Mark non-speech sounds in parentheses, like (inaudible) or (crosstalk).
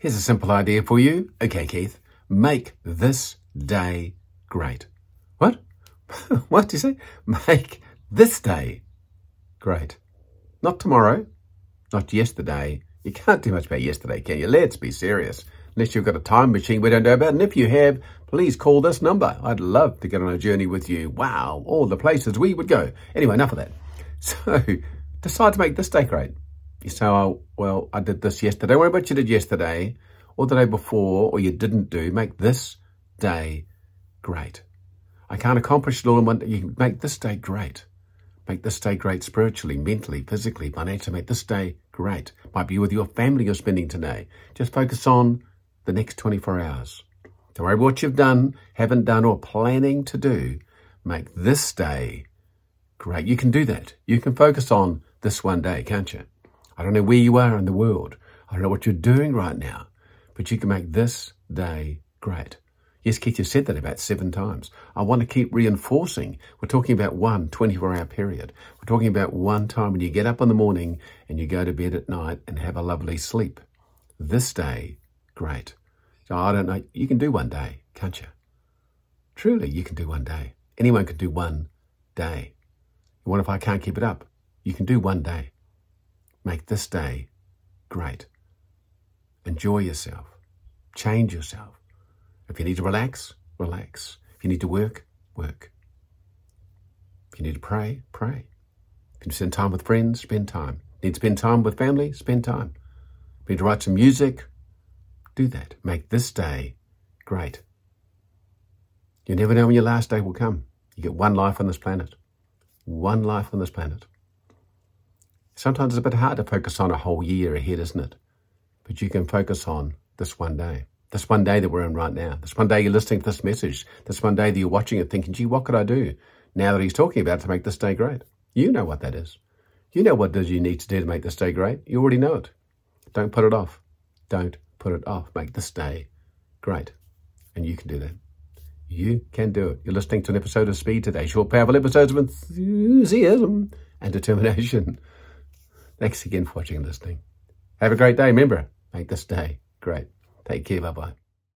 Here's a simple idea for you. Okay, Keith, make this day great. What? (laughs) what do you say? Make this day great. Not tomorrow, not yesterday. You can't do much about yesterday, can you? Let's be serious. Unless you've got a time machine we don't know about. And if you have, please call this number. I'd love to get on a journey with you. Wow, all the places we would go. Anyway, enough of that. (laughs) So decide to make this day great. You say, oh, well, I did this yesterday. What about what you did yesterday or the day before or you didn't do? Make this day great. I can't accomplish it all in one day. You make this day great. Make this day great spiritually, mentally, physically, financially. Make this day great. Might be with your family you're spending today. Just focus on the next 24 hours. Don't worry about what you've done, haven't done, or planning to do. Make this day Great. You can do that. You can focus on this one day, can't you? I don't know where you are in the world. I don't know what you're doing right now, but you can make this day great. Yes, Keith, you've said that about seven times. I want to keep reinforcing. We're talking about one 24 hour period. We're talking about one time when you get up in the morning and you go to bed at night and have a lovely sleep. This day, great. So I don't know. You can do one day, can't you? Truly, you can do one day. Anyone can do one day. What if I can't keep it up? You can do one day. Make this day great. Enjoy yourself. Change yourself. If you need to relax, relax. If you need to work, work. If you need to pray, pray. If you need to spend time with friends, spend time. Need to spend time with family, spend time. If you need to write some music, do that. Make this day great. You never know when your last day will come. You get one life on this planet one life on this planet. Sometimes it's a bit hard to focus on a whole year ahead, isn't it? But you can focus on this one day. This one day that we're in right now. This one day you're listening to this message. This one day that you're watching it thinking, gee, what could I do now that he's talking about to make this day great? You know what that is. You know what does you need to do to make this day great. You already know it. Don't put it off. Don't put it off. Make this day great. And you can do that. You can do it. You're listening to an episode of Speed today. Short, powerful episodes of enthusiasm and determination. Thanks again for watching and listening. Have a great day. Remember, make this day great. Take care. Bye bye.